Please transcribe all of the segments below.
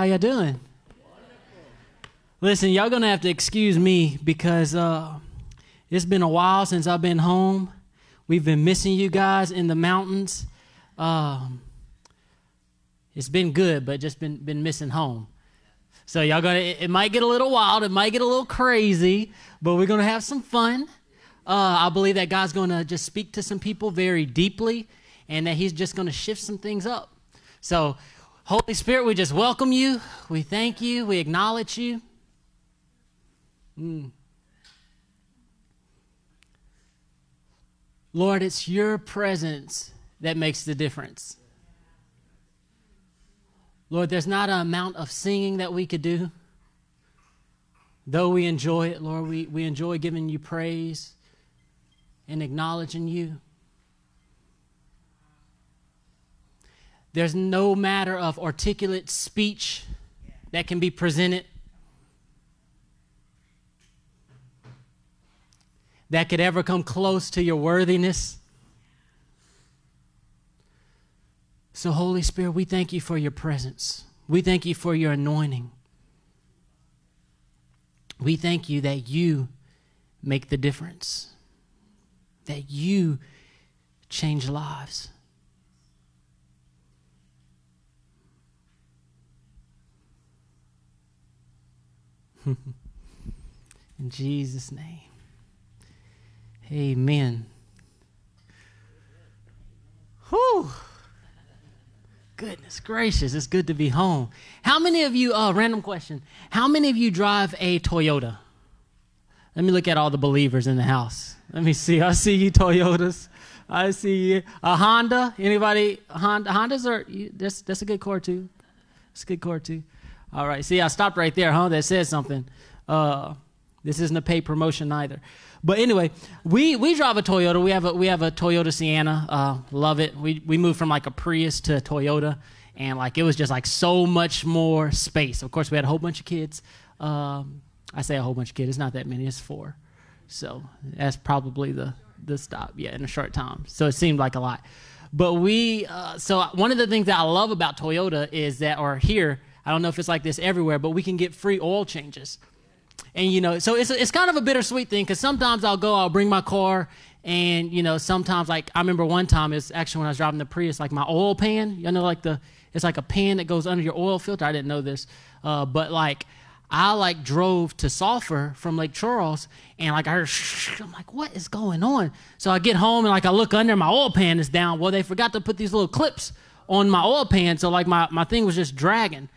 How y'all doing? Listen, y'all gonna have to excuse me because uh, it's been a while since I've been home. We've been missing you guys in the mountains. Um, it's been good, but just been been missing home. So y'all gonna it, it might get a little wild, it might get a little crazy, but we're gonna have some fun. Uh, I believe that God's gonna just speak to some people very deeply, and that He's just gonna shift some things up. So, Holy Spirit, we just welcome you. We thank you. We acknowledge you. Mm. Lord, it's your presence that makes the difference. Lord, there's not an amount of singing that we could do. Though we enjoy it, Lord, we, we enjoy giving you praise and acknowledging you. There's no matter of articulate speech that can be presented that could ever come close to your worthiness. So, Holy Spirit, we thank you for your presence. We thank you for your anointing. We thank you that you make the difference, that you change lives. In Jesus' name. Amen. Whew. Goodness gracious, it's good to be home. How many of you, uh, random question, how many of you drive a Toyota? Let me look at all the believers in the house. Let me see. I see you Toyotas. I see you. A Honda. Anybody? Honda. Hondas are that's that's a good car too. It's a good car too. All right. See, I stopped right there, huh? That says something. Uh, this isn't a paid promotion either. But anyway, we, we drive a Toyota. We have a we have a Toyota Sienna. Uh, love it. We we moved from like a Prius to a Toyota, and like it was just like so much more space. Of course, we had a whole bunch of kids. Um, I say a whole bunch of kids. It's not that many. It's four. So that's probably the the stop. Yeah, in a short time. So it seemed like a lot. But we uh, so one of the things that I love about Toyota is that, or here, I don't know if it's like this everywhere, but we can get free oil changes. And, you know, so it's, it's kind of a bittersweet thing because sometimes I'll go, I'll bring my car, and, you know, sometimes, like, I remember one time, it's actually when I was driving the Prius, like my oil pan, you know, like the, it's like a pan that goes under your oil filter. I didn't know this. Uh, but, like, I like drove to Sulphur from Lake Charles, and like I heard, I'm like, what is going on? So I get home and like I look under, my oil pan is down. Well, they forgot to put these little clips on my oil pan, so like my, my thing was just dragging.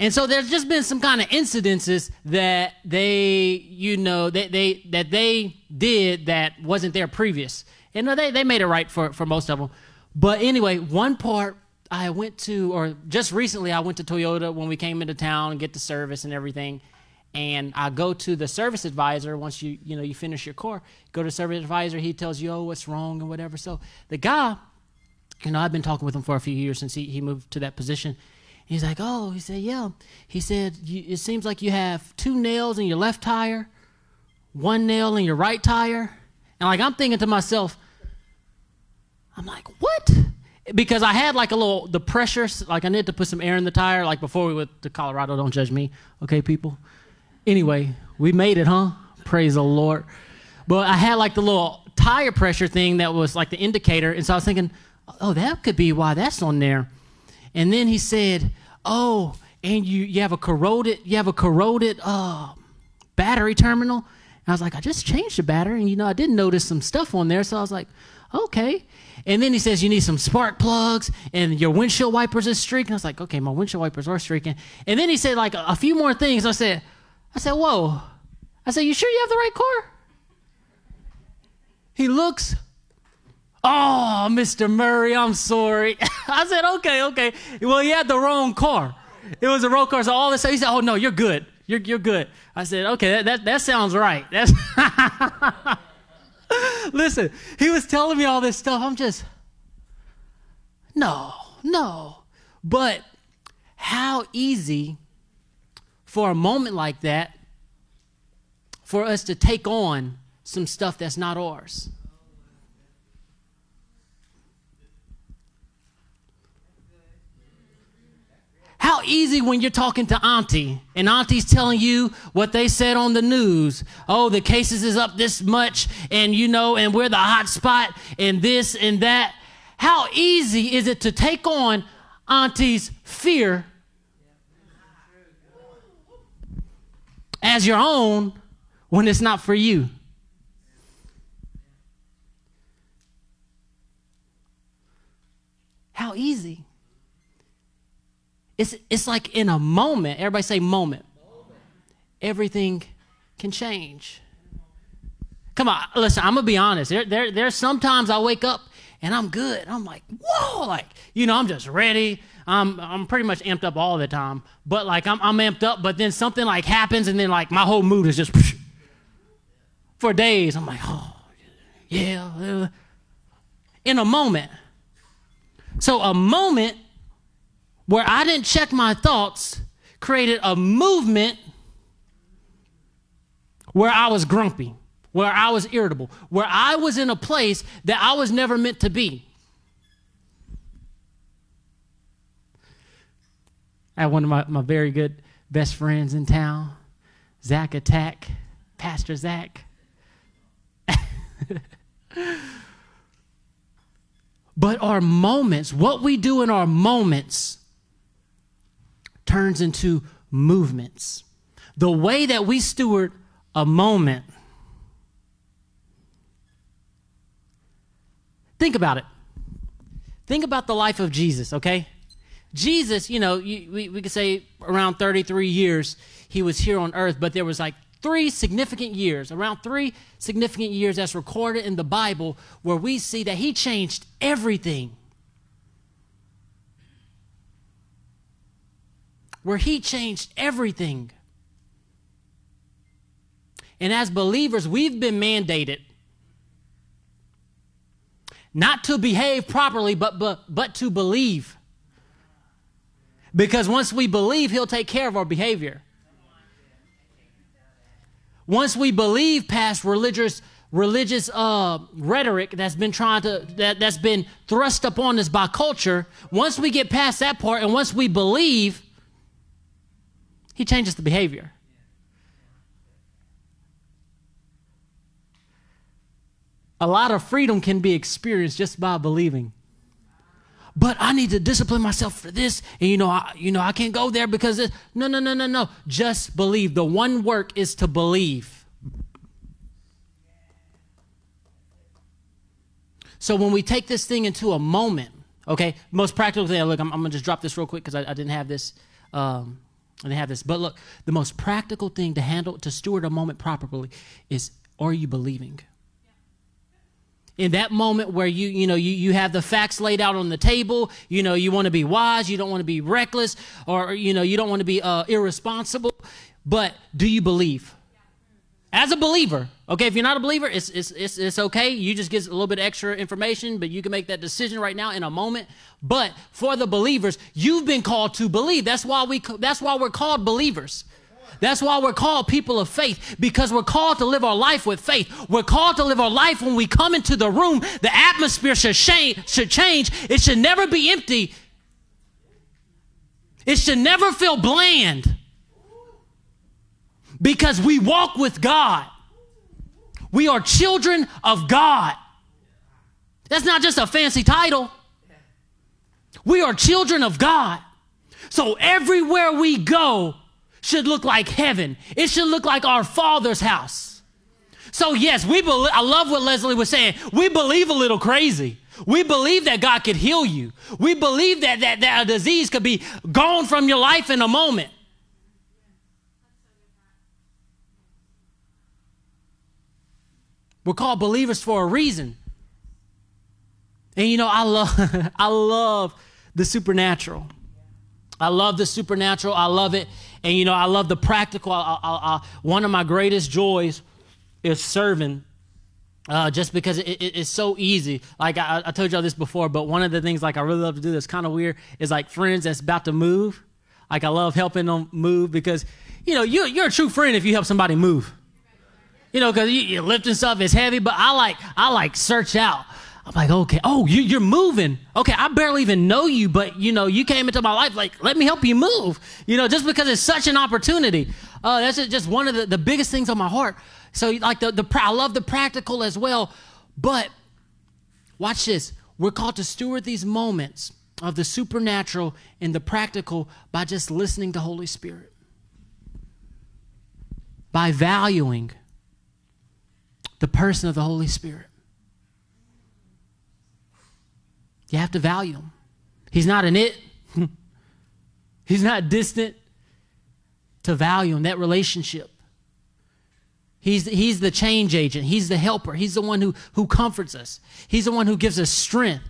And so there's just been some kind of incidences that they, you know, they, they that they did that wasn't there previous. And they, they made it right for, for most of them. But anyway, one part I went to, or just recently I went to Toyota when we came into town and get the service and everything. And I go to the service advisor once you, you know, you finish your car. Go to service advisor, he tells you, oh, what's wrong and whatever. So the guy, you know, I've been talking with him for a few years since he, he moved to that position. He's like, oh, he said, yeah. He said, it seems like you have two nails in your left tire, one nail in your right tire. And like, I'm thinking to myself, I'm like, what? Because I had like a little, the pressure, like I needed to put some air in the tire, like before we went to Colorado. Don't judge me, okay, people? Anyway, we made it, huh? Praise the Lord. But I had like the little tire pressure thing that was like the indicator. And so I was thinking, oh, that could be why that's on there. And then he said, "Oh, and you you have a corroded you have a corroded uh, battery terminal." And I was like, "I just changed the battery, and you know I didn't notice some stuff on there." So I was like, "Okay." And then he says you need some spark plugs and your windshield wipers is streaking. I was like, "Okay, my windshield wipers are streaking." And then he said like a, a few more things. I said, "I said, whoa." I said, "You sure you have the right car?" He looks Oh, Mr. Murray, I'm sorry. I said, okay, okay. Well, he had the wrong car. It was a wrong car. So all of a sudden, he said, oh, no, you're good. You're, you're good. I said, okay, that, that, that sounds right. That's Listen, he was telling me all this stuff. I'm just, no, no. But how easy for a moment like that for us to take on some stuff that's not ours. How easy when you're talking to auntie and auntie's telling you what they said on the news. Oh, the cases is up this much and you know, and we're the hot spot and this and that. How easy is it to take on auntie's fear as your own when it's not for you? How easy. It's, it's like in a moment, everybody say moment. Everything can change. Come on, listen, I'm gonna be honest. There, there, there's sometimes I wake up and I'm good. I'm like, whoa, like, you know, I'm just ready. I'm, I'm pretty much amped up all the time. But like, I'm, I'm amped up, but then something like happens and then like my whole mood is just for days. I'm like, oh, yeah. In a moment. So a moment where I didn't check my thoughts created a movement where I was grumpy, where I was irritable, where I was in a place that I was never meant to be. I have one of my, my very good best friends in town, Zach Attack, Pastor Zach. but our moments, what we do in our moments, turns into movements. The way that we steward a moment. Think about it. Think about the life of Jesus, okay? Jesus, you know, you, we, we could say around 33 years he was here on earth, but there was like three significant years, around three significant years that's recorded in the Bible where we see that he changed everything. Where he changed everything. And as believers, we've been mandated not to behave properly, but, but, but to believe. Because once we believe, he'll take care of our behavior. Once we believe past religious religious uh, rhetoric that's been trying to that, that's been thrust upon us by culture once we get past that part and once we believe he changes the behavior. A lot of freedom can be experienced just by believing. But I need to discipline myself for this, and you know, I, you know, I can't go there because it, no, no, no, no, no. Just believe. The one work is to believe. So when we take this thing into a moment, okay, most practical thing. Look, I'm, I'm gonna just drop this real quick because I, I, didn't have this. Um, and they have this. But look, the most practical thing to handle, to steward a moment properly is are you believing? in that moment where you you know you, you have the facts laid out on the table you know you want to be wise you don't want to be reckless or you know you don't want to be uh, irresponsible but do you believe as a believer okay if you're not a believer it's, it's, it's, it's okay you just get a little bit extra information but you can make that decision right now in a moment but for the believers you've been called to believe that's why we that's why we're called believers that's why we're called people of faith because we're called to live our life with faith. We're called to live our life when we come into the room. The atmosphere should change. Should change. It should never be empty. It should never feel bland because we walk with God. We are children of God. That's not just a fancy title. We are children of God. So everywhere we go should look like heaven. It should look like our Father's house. So yes, we believe, I love what Leslie was saying. We believe a little crazy. We believe that God could heal you. We believe that, that, that a disease could be gone from your life in a moment. We're called believers for a reason. And you know, I love I love the supernatural. I love the supernatural. I love it. And you know, I love the practical. I, I, I, one of my greatest joys is serving. Uh, just because it, it, it's so easy. Like I, I told y'all this before, but one of the things like I really love to do that's kind of weird is like friends that's about to move. Like I love helping them move because, you know, you, you're a true friend if you help somebody move you know, because you, are lifting stuff is heavy. But I like I like search out. I'm like, okay, oh, you, you're moving. Okay, I barely even know you, but you know, you came into my life. Like, let me help you move. You know, just because it's such an opportunity. Uh, that's just one of the, the biggest things on my heart. So, like the the I love the practical as well, but watch this. We're called to steward these moments of the supernatural and the practical by just listening to Holy Spirit, by valuing the person of the Holy Spirit. You have to value him. He's not an it. He's not distant. To value him, that relationship. He's, he's the change agent. He's the helper. He's the one who, who comforts us. He's the one who gives us strength.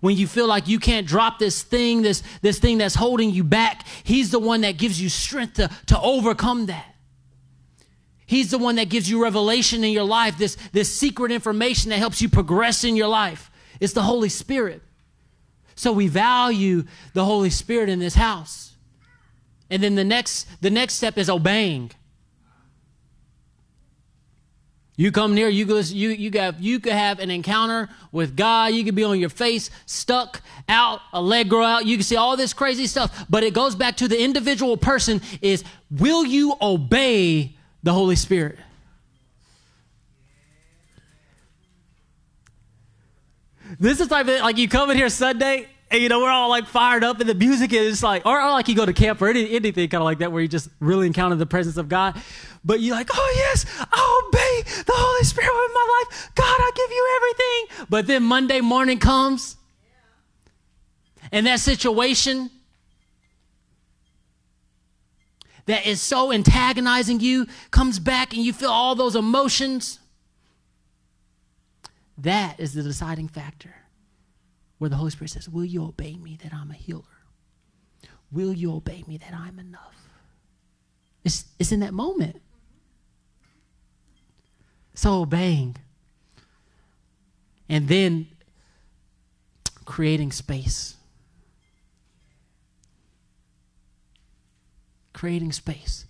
When you feel like you can't drop this thing, this, this thing that's holding you back, He's the one that gives you strength to, to overcome that. He's the one that gives you revelation in your life, this, this secret information that helps you progress in your life. It's the Holy Spirit. So we value the Holy Spirit in this house. And then the next, the next step is obeying. You come near, you go, you you got you could have an encounter with God. You could be on your face, stuck out, a leg grow out. You can see all this crazy stuff. But it goes back to the individual person: is will you obey the Holy Spirit? This is like like you come in here Sunday and you know we're all like fired up and the music is like or, or like you go to camp or any, anything kind of like that where you just really encounter the presence of God. But you're like, oh yes, I obey the Holy Spirit with my life. God, I give you everything. But then Monday morning comes and that situation that is so antagonizing you comes back and you feel all those emotions. That is the deciding factor where the Holy Spirit says, Will you obey me that I'm a healer? Will you obey me that I'm enough? It's, it's in that moment. So obeying. And then creating space. Creating space.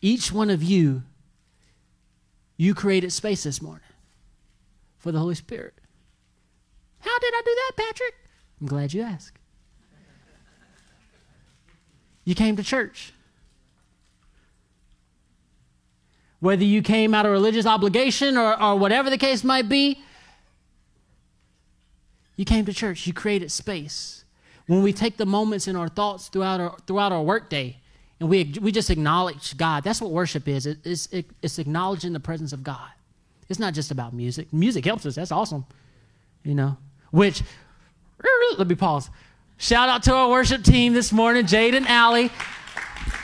Each one of you, you created space this morning for the Holy Spirit. How did I do that, Patrick? I'm glad you asked. You came to church. Whether you came out of religious obligation or, or whatever the case might be, you came to church. You created space. When we take the moments in our thoughts throughout our, throughout our workday and we, we just acknowledge God, that's what worship is. It, it's, it, it's acknowledging the presence of God. It's not just about music. Music helps us. That's awesome. You know, which, let me pause. Shout out to our worship team this morning, Jade and Allie.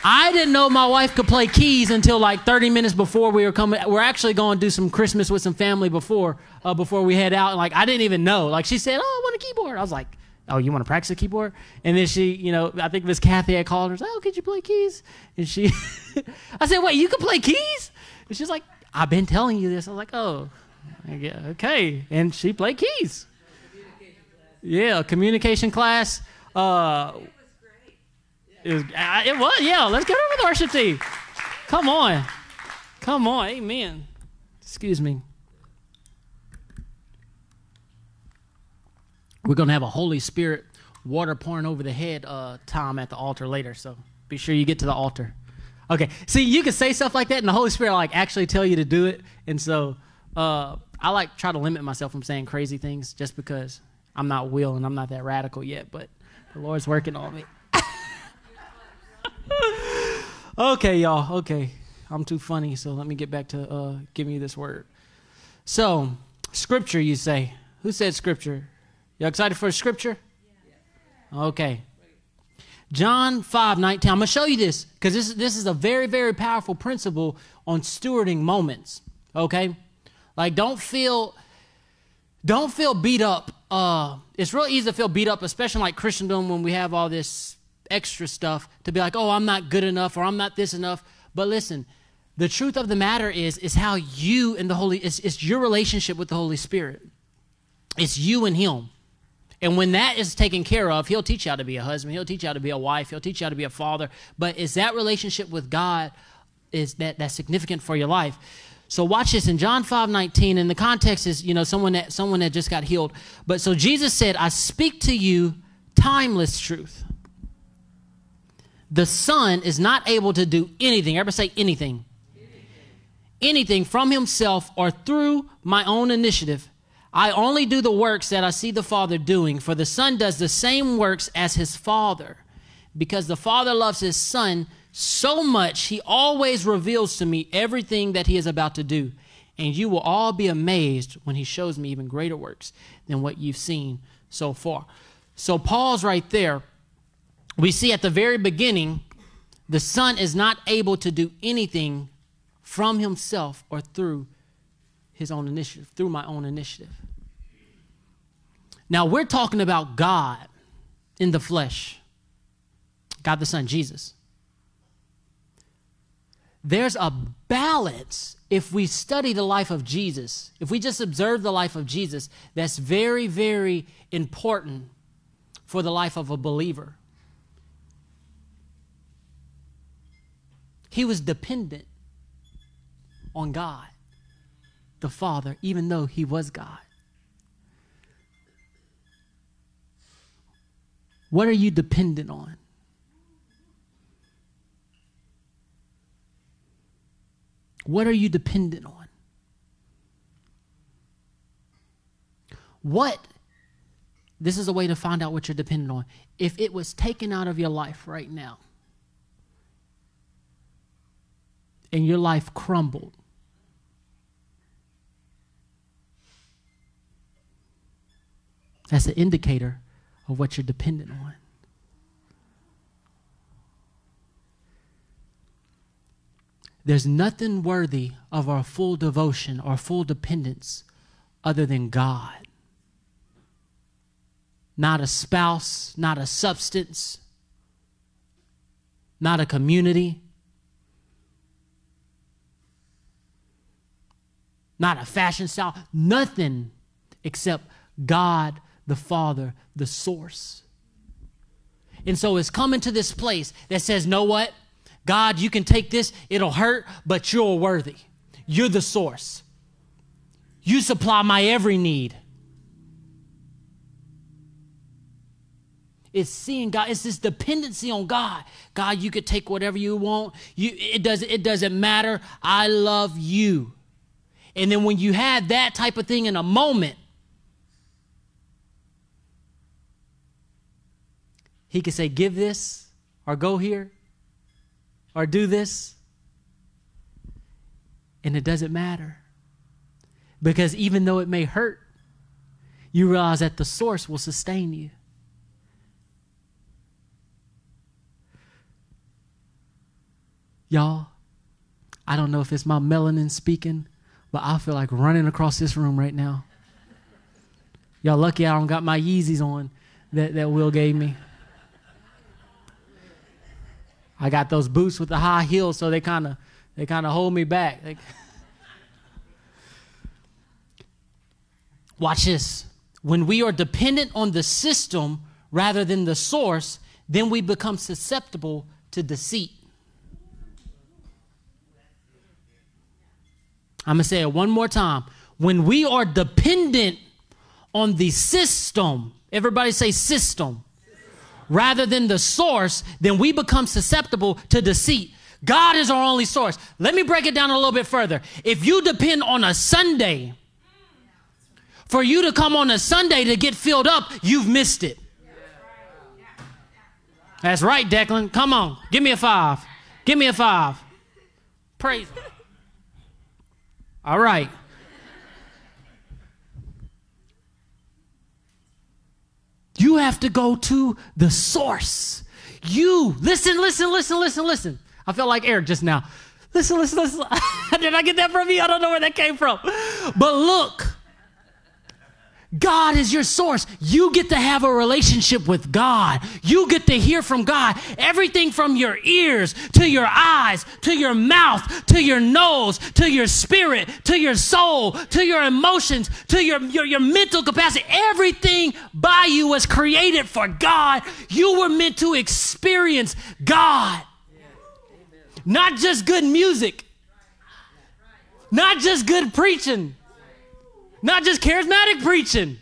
I didn't know my wife could play keys until like 30 minutes before we were coming. We're actually going to do some Christmas with some family before uh, before we head out. And like I didn't even know. Like she said, "Oh, I want a keyboard." I was like, "Oh, you want to practice a keyboard?" And then she, you know, I think Miss Kathy had called her. "Oh, could you play keys?" And she, I said, "Wait, you can play keys?" And she's like, "I've been telling you this." I was like, "Oh, okay." And she played keys. Yeah, communication class. Uh, it was, uh, it was, yeah. Let's get over the worship team. Come on. Come on. Amen. Excuse me. We're going to have a Holy Spirit water pouring over the head uh, time at the altar later. So be sure you get to the altar. Okay. See, you can say stuff like that, and the Holy Spirit like actually tell you to do it. And so uh, I like try to limit myself from saying crazy things just because I'm not Will and I'm not that radical yet, but the Lord's working on me. okay, y'all. Okay. I'm too funny, so let me get back to uh, giving you this word. So, scripture, you say. Who said scripture? You excited for scripture? Okay. John 5 19. I'm going to show you this because this, this is a very, very powerful principle on stewarding moments. Okay? Like, don't feel don't feel beat up. Uh, it's real easy to feel beat up, especially like Christendom when we have all this extra stuff to be like, oh, I'm not good enough or I'm not this enough. But listen, the truth of the matter is, is how you and the Holy, it's, it's your relationship with the Holy Spirit. It's you and Him. And when that is taken care of, He'll teach you how to be a husband. He'll teach you how to be a wife. He'll teach you how to be a father. But is that relationship with God is that that's significant for your life? So watch this in John 5 19, and the context is, you know, someone that someone that just got healed. But so Jesus said, I speak to you timeless truth. The Son is not able to do anything. Ever say anything? Anything from himself or through my own initiative. I only do the works that I see the Father doing, for the Son does the same works as his Father. Because the Father loves his Son so much, he always reveals to me everything that he is about to do. And you will all be amazed when he shows me even greater works than what you've seen so far. So, Paul's right there. We see at the very beginning, the Son is not able to do anything from himself or through his own initiative, through my own initiative. Now, we're talking about God in the flesh, God the Son, Jesus. There's a balance if we study the life of Jesus, if we just observe the life of Jesus, that's very, very important for the life of a believer. He was dependent on God, the Father, even though he was God. What are you dependent on? What are you dependent on? What, this is a way to find out what you're dependent on. If it was taken out of your life right now, and your life crumbled, that's an indicator of what you're dependent on. There's nothing worthy of our full devotion or full dependence other than God. Not a spouse, not a substance, not a community, not a fashion style, nothing except God the Father, the source. And so it's coming to this place that says, know what? God, you can take this, it'll hurt, but you're worthy. You're the source. You supply my every need. It's seeing God. It's this dependency on God. God, you could take whatever you want. You, it doesn't. It doesn't matter. I love you. And then when you have that type of thing in a moment, He could say, Give this, or go here, or do this. And it doesn't matter. Because even though it may hurt, you realize that the source will sustain you. Y'all, I don't know if it's my melanin speaking, but I feel like running across this room right now. Y'all lucky I don't got my Yeezys on that, that Will gave me. I got those boots with the high heels, so they kind of they kind of hold me back. Like, watch this. When we are dependent on the system rather than the source, then we become susceptible to deceit. I'm going to say it one more time. When we are dependent on the system, everybody say system rather than the source, then we become susceptible to deceit. God is our only source. Let me break it down a little bit further. If you depend on a Sunday, for you to come on a Sunday to get filled up, you've missed it. That's right, Declan. Come on. Give me a five. Give me a five. Praise. All right. You have to go to the source. You, listen, listen, listen, listen, listen. I felt like Eric just now. Listen, listen, listen. Did I get that from you? I don't know where that came from. But look, God is your source. You get to have a relationship with God. You get to hear from God. Everything from your ears to your eyes to your mouth to your nose to your spirit to your soul to your emotions to your, your, your mental capacity. Everything by you was created for God. You were meant to experience God. Not just good music. Not just good preaching. Not just charismatic preaching.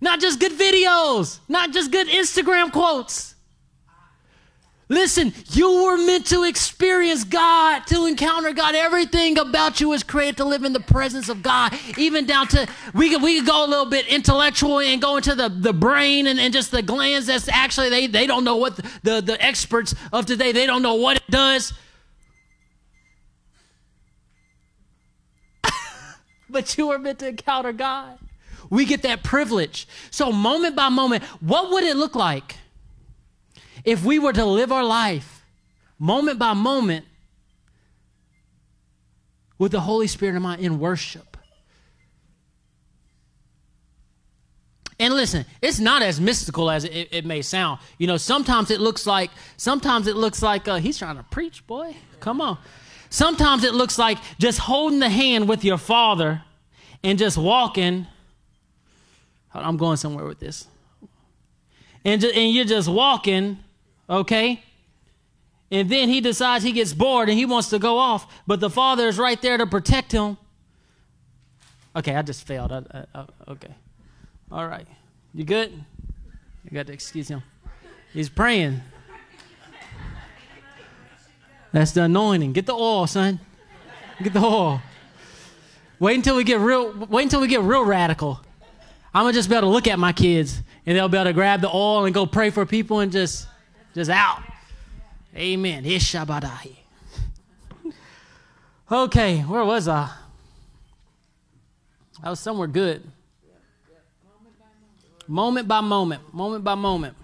Not just good videos. Not just good Instagram quotes. Listen, you were meant to experience God, to encounter God. Everything about you is created to live in the presence of God. Even down to, we could, we could go a little bit intellectual and go into the, the brain and, and just the glands. That's actually, they, they don't know what the, the, the experts of today, they don't know what it does. But you were meant to encounter God. We get that privilege. So, moment by moment, what would it look like if we were to live our life moment by moment with the Holy Spirit in mind in worship? And listen, it's not as mystical as it, it, may sound. You know, sometimes it looks like sometimes it looks like uh, he's trying to preach, boy. Come on. Sometimes it looks like just holding the hand with your father and just walking. I'm going somewhere with this. And, just, and you're just walking, okay? And then he decides he gets bored and he wants to go off, but the father is right there to protect him. Okay, I just failed. I, I, I, okay. All right. You good? You got to excuse him. He's praying. That's the anointing. Get the oil, son. Get the oil. Wait until we get real. Wait until we get real radical. I'm gonna just be able to look at my kids, and they'll be able to grab the oil and go pray for people and just, just out. Amen. Ishabadahi. Okay, where was I? I was somewhere good. Moment by moment, moment by moment.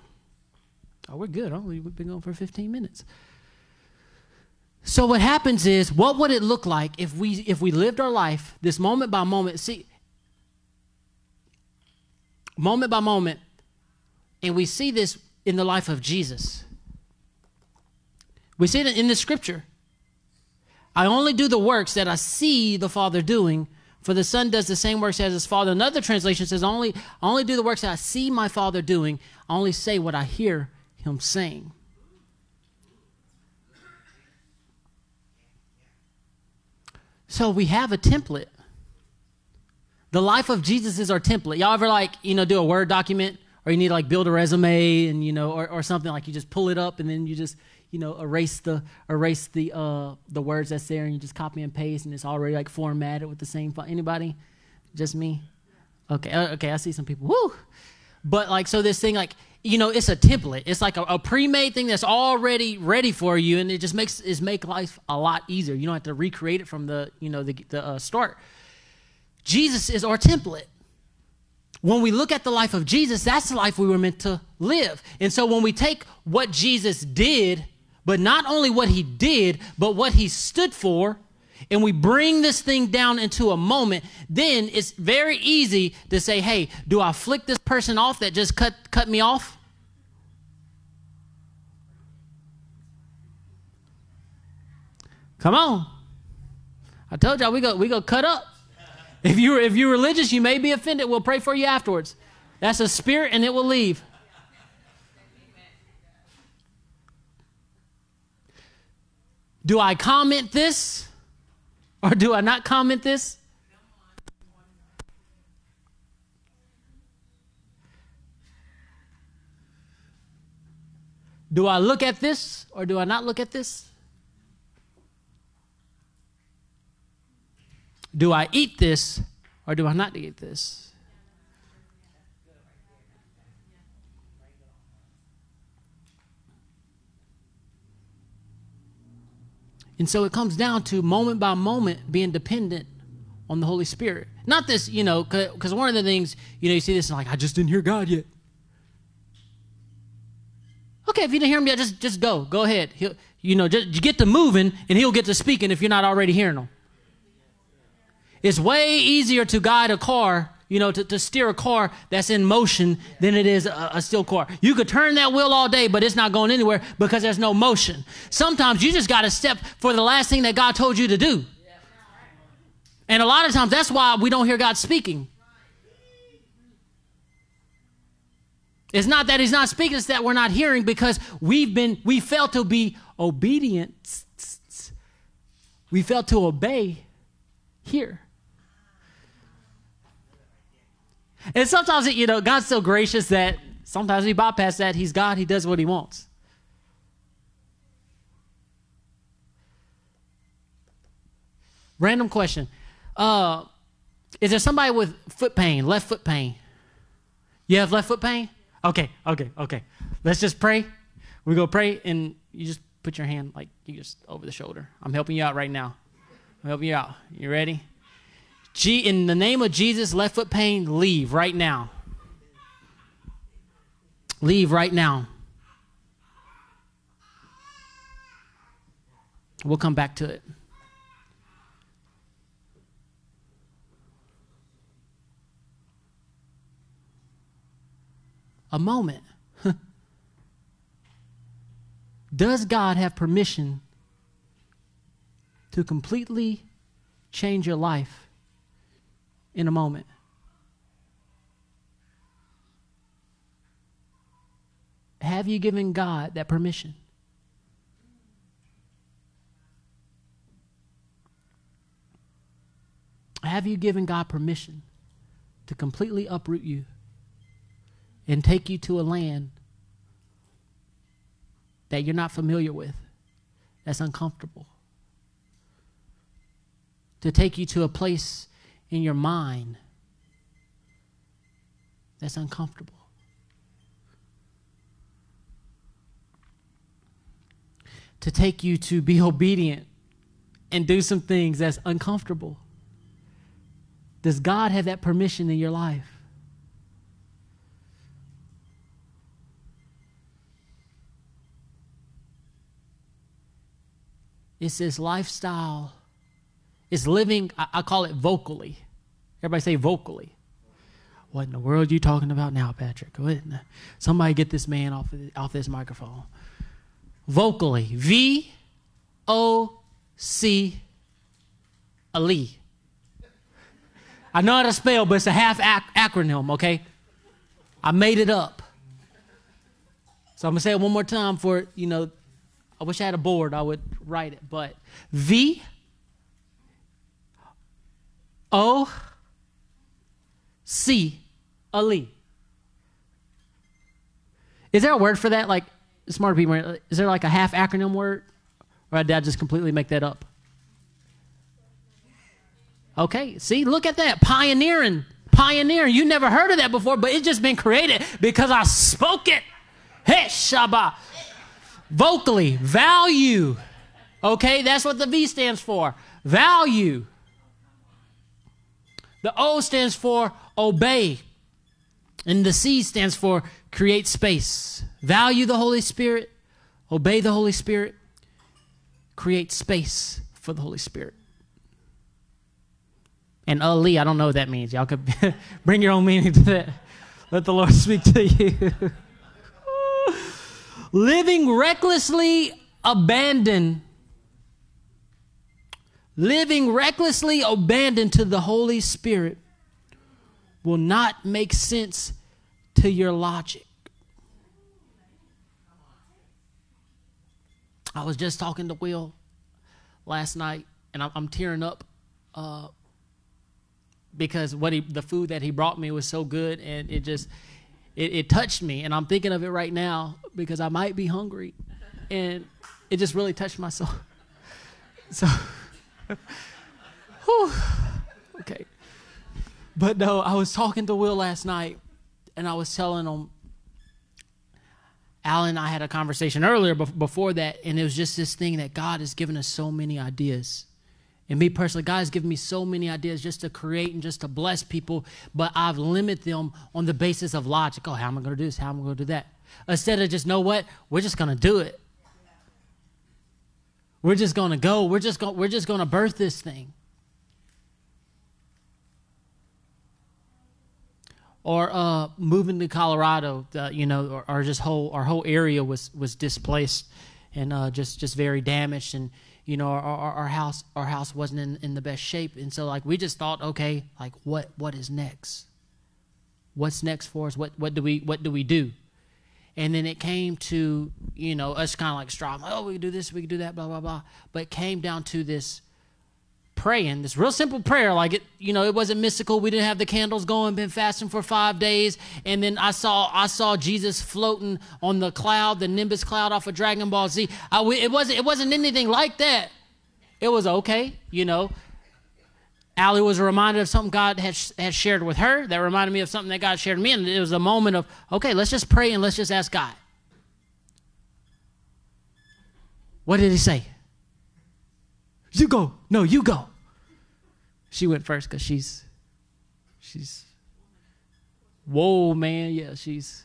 Oh, we're good. Oh, we've been going for 15 minutes. So what happens is, what would it look like if we if we lived our life this moment by moment? See, moment by moment, and we see this in the life of Jesus. We see it in the scripture. I only do the works that I see the Father doing, for the Son does the same works as his Father. Another translation says, only, I only do the works that I see my Father doing, I only say what I hear him saying. So we have a template. The life of Jesus is our template. Y'all ever like, you know, do a Word document or you need to like build a resume and, you know, or, or something like you just pull it up and then you just, you know, erase the erase the uh the words that's there and you just copy and paste and it's already like formatted with the same. Anybody? Just me? Okay, uh, okay, I see some people. Woo! But like so this thing like you know, it's a template. It's like a, a, pre-made thing that's already ready for you, and it just makes is make life a lot easier. You don't have to recreate it from the you know the the uh, start. Jesus is our template. When we look at the life of Jesus, that's the life we were meant to live. And so when we take what Jesus did, but not only what he did, but what he stood for, and we bring this thing down into a moment, then it's very easy to say, hey, do I flick this person off that just cut, cut me off? Come on. I told y'all we go we go cut up. If you if you're religious, you may be offended. We'll pray for you afterwards. That's a spirit and it will leave. Do I comment this? Or do I not comment this? Do I look at this or do I not look at this? Do I eat this or do I not eat this? And so it comes down to moment by moment being dependent on the Holy Spirit. Not this, you know, because one of the things, you know, you see this and like, I just didn't hear God yet. Okay, if you didn't hear him yet, just, just go. Go ahead. He'll, you know, just get to moving and he'll get to speaking if you're not already hearing him. It's way easier to guide a car you know, to, to steer a car that's in motion than it is a, a, still car. You could turn that wheel all day, but it's not going anywhere because there's no motion. Sometimes you just got to step for the last thing that God told you to do. And a lot of times that's why we don't hear God speaking. It's not that he's not speaking, it's that we're not hearing because we've been, we failed to be obedient We fail to obey here. And sometimes, you know, God's so gracious that sometimes we bypass that. He's God, He does what He wants. Random question. Uh, is there somebody with foot pain, left foot pain? You have left foot pain? Okay, okay, okay. Let's just pray. We go pray, and you just put your hand like you just over the shoulder. I'm helping you out right now. I'm helping you out. You ready? G in the name of Jesus, left foot pain, leave right now. Leave right now. We'll come back to it. A moment. Does God have permission to completely change your life in a moment? Have you given God that permission? Have you given God permission to completely uproot you and take you to a land that you're not familiar with, that's uncomfortable? To take you to a place in your mind that's uncomfortable? To take you to be obedient and do some things that's uncomfortable? Does God have that permission in your life? It's this lifestyle. It's living, I, I call it vocally. Everybody say vocally. What in the world are you talking about now, Patrick? Somebody get this man off, of, off this microphone. Vocally. V O C know how to spell, but it's a half ac- acronym, okay? I made it up. So I'm to say it one more time for, you know, I wish I had a board, I would write it, but V Oh, o C Ali. Is there a word for that? Like smart people, is there like a half acronym word? Or did I just completely make that up? Okay, see, look at that. Pioneering. Pioneering. You never heard of that before, but it's just been created because I spoke it. Hey, Shabbat. Vocally, value. Okay, that's what the V stands for. Value. The O stands for obey. And the C stands for create space. Value the Holy Spirit, obey the Holy Spirit, create space for the Holy Spirit. And uh, Ali, I don't know what that means. Y'all could bring your own meaning to that. Let the Lord speak to you. living recklessly abandoned, living recklessly abandoned to the Holy Spirit will not make sense to your logic. I was just talking to Will last night, and I'm, tearing up uh, because what he, the food that he brought me was so good, and it just it, it touched me, and I'm thinking of it right now because I might be hungry, and it just really touched my soul. So, whew, okay. But no, I was talking to Will last night, and I was telling him. Alan and I had a conversation earlier before that, and it was just this thing that God has given us so many ideas. And me personally, God has given me so many ideas just to create and just to bless people, but I've limited them on the basis of logic. Oh, how am I going to do this? How am I going to do that? Instead of just know what? We're just going to do it. We're just going to go. We're just going we're just going to birth this thing. Or uh, moving to Colorado, uh, you know, or, just whole our whole area was was displaced and uh, just just very damaged. And you know our, our, our, house our house wasn't in, in the best shape. And so like we just thought okay like what what is next? What's next for us? What what do we what do we do and then it came to you know us kind of like strong oh we can do this we can do that blah blah blah. But it came down to this praying this real simple prayer. Like it you know it wasn't mystical. We didn't have the candles going been fasting for five days. And then i saw i saw jesus floating on the cloud the nimbus cloud off of dragon ball z. I, it wasn't it wasn't anything like that. It was okay you know Allie was reminded of something God had, had shared with her that reminded me of something that God shared with me. And it was a moment of, okay, let's just pray and let's just ask God. What did he say? You go. No, you go. She went first because she's, she's, whoa, man. Yeah, she's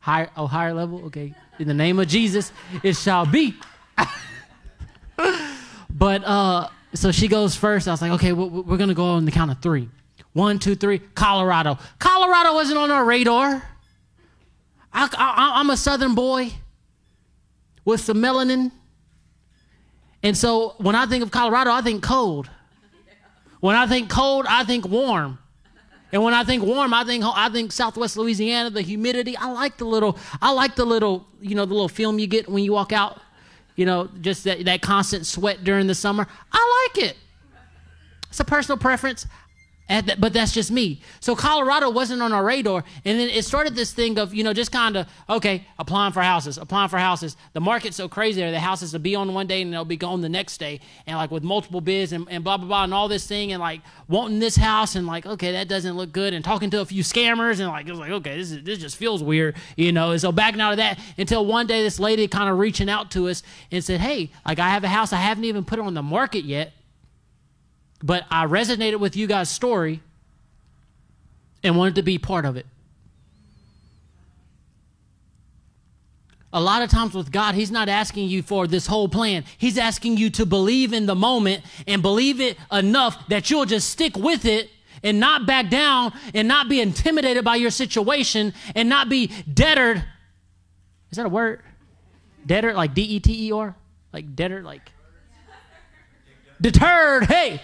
higher, oh, higher level. Okay. In the name of Jesus, it shall be. but, uh, so she goes first. I was like, okay, we're going to go on the count of three. One, two, three. Colorado. Colorado wasn't on our radar. I, I, I'm a southern boy with some melanin. And so when I think of Colorado, I think cold. When I think cold, I think warm. And when I think warm, I think I think Southwest Louisiana, the humidity. I like the little, I like the little, you know, the little film you get when you walk out. You know, just that, that constant sweat during the summer. I like it. It's a personal preference but that's just me. So Colorado wasn't on our radar, and then it started this thing of you know just kind of okay, applying for houses, applying for houses. The market's so crazy there; the houses will be on one day and they'll be gone the next day, and like with multiple bids and, and blah blah blah and all this thing, and like wanting this house and like okay, that doesn't look good, and talking to a few scammers and like it was like okay, this is, this just feels weird, you know. And so backing out of that until one day this lady kind of reaching out to us and said, hey, like I have a house, I haven't even put on the market yet but I resonated with you guys' story and wanted to be part of it. A lot of times with God, He's not asking you for this whole plan. He's asking you to believe in the moment and believe it enough that you'll just stick with it and not back down and not be intimidated by your situation and not be deadered. Is that a word? Deader, like D E T E R? Like deader, like deterred. Hey,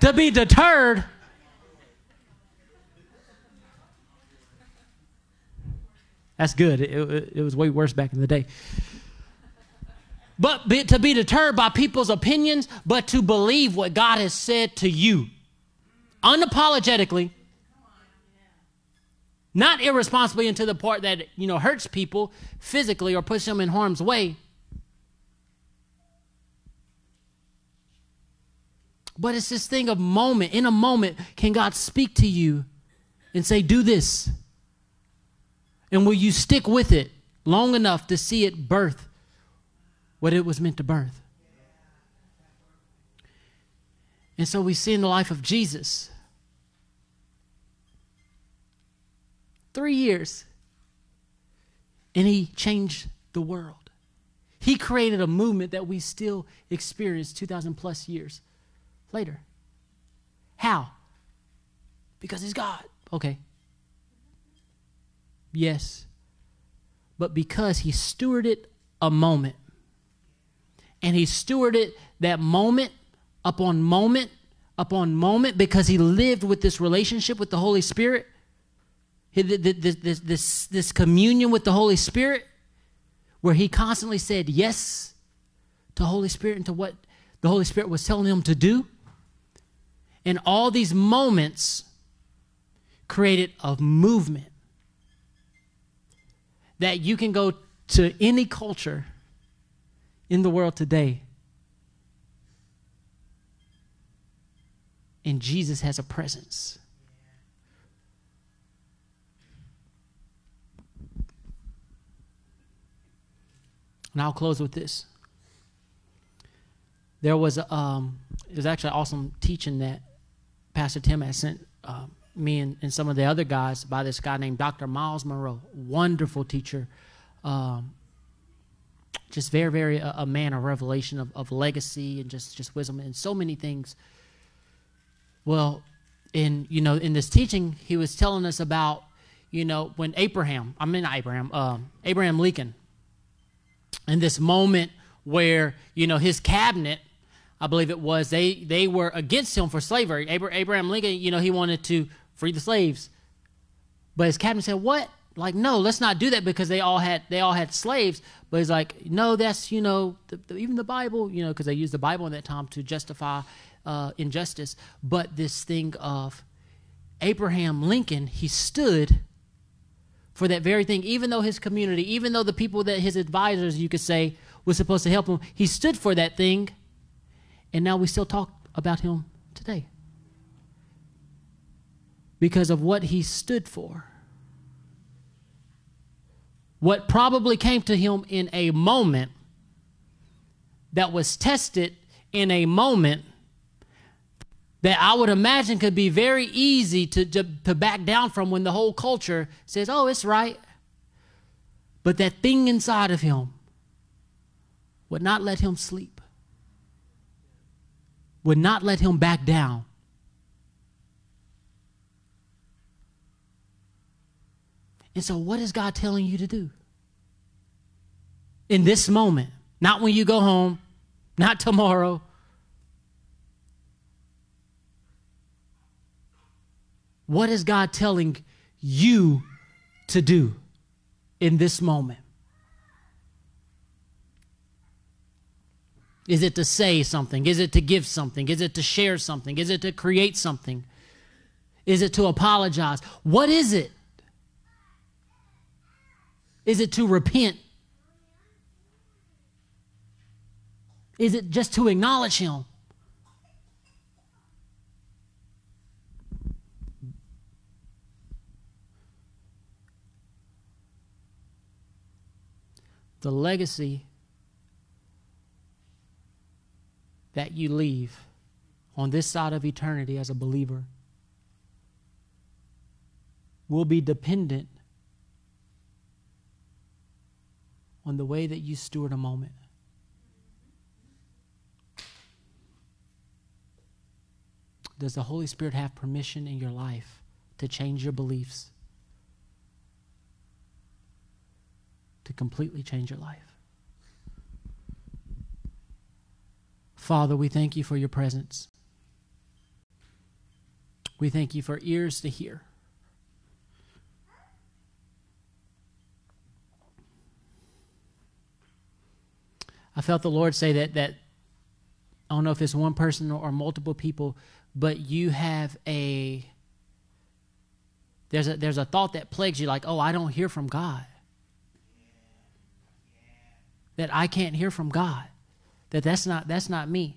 to be deterred. That's good. It, it, it, was way worse back in the day. But be, to be deterred by people's opinions, but to believe what God has said to you unapologetically, not irresponsibly into the part that you know hurts people physically or puts them in harm's way, But it's this thing of moment. In a moment, can God speak to you and say, Do this? And will you stick with it long enough to see it birth what it was meant to birth? And so we see in the life of Jesus three years, and he changed the world. He created a movement that we still experience 2,000 plus years later. How? Because he's God. Okay. Yes. But because he stewarded a moment. And he stewarded that moment upon moment upon moment because he lived with this relationship with the Holy Spirit, this, this, this, this communion with the Holy Spirit, where he constantly said yes to Holy Spirit and to what the Holy Spirit was telling him to do. And all these moments created a movement that you can go to any culture in the world today. And Jesus has a presence. And I'll close with this. There was a, um, it was actually an awesome teaching that Pastor Tim has sent uh, me and, and, some of the other guys by this guy named Dr. Myles Munroe, wonderful teacher. Um, just very, very a, a man of revelation of, of legacy and just, just wisdom and so many things. Well, in you know, in this teaching, he was telling us about, you know, when Abraham, I mean Abraham, uh, Abraham Lincoln, in this moment where, you know, his cabinet I believe it was, they, they were against him for slavery. Abraham Lincoln, you know, he wanted to free the slaves. But his captain said, What? like no let's not do that because they all had they all had slaves but he's like no that's you know the, the, even the bible you know because they used the bible in that time to justify uh, injustice but this thing of abraham lincoln he stood for that very thing even though his community even though the people that his advisors you could say was supposed to help him he stood for that thing and now we still talk about him today. Because of what he stood for. What probably came to him in a moment that was tested in a moment that I would imagine could be very easy to, to, to, back down from when the whole culture says, oh, it's right. But that thing inside of him would not let him sleep, would not let him back down. And so, what is God telling you to do? In this moment, not when you go home, not tomorrow. What is God telling you to do in this moment? Is it to say something? Is it to give something? Is it to share something? Is it to create something? Is it to apologize? What is it? Is it to repent? Is it just to acknowledge Him? The legacy that you leave on this side of eternity as a believer will be dependent on the way that you steward a moment. Does the Holy Spirit have permission in your life to change your beliefs? To completely change your life? Father, we thank you for your presence. We thank you for ears to hear. I felt the Lord say that that I don't know if it's one person or, multiple people, but you have a there's a there's a thought that plagues you like, oh, I don't hear from God. That I can't hear from God. That that's not that's not me.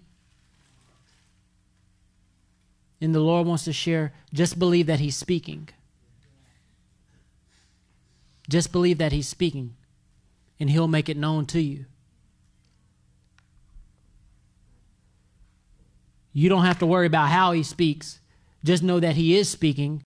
And the Lord wants to share, just believe that He's speaking. Just believe that He's speaking, and He'll make it known to you. You don't have to worry about how he speaks. Just know that he is speaking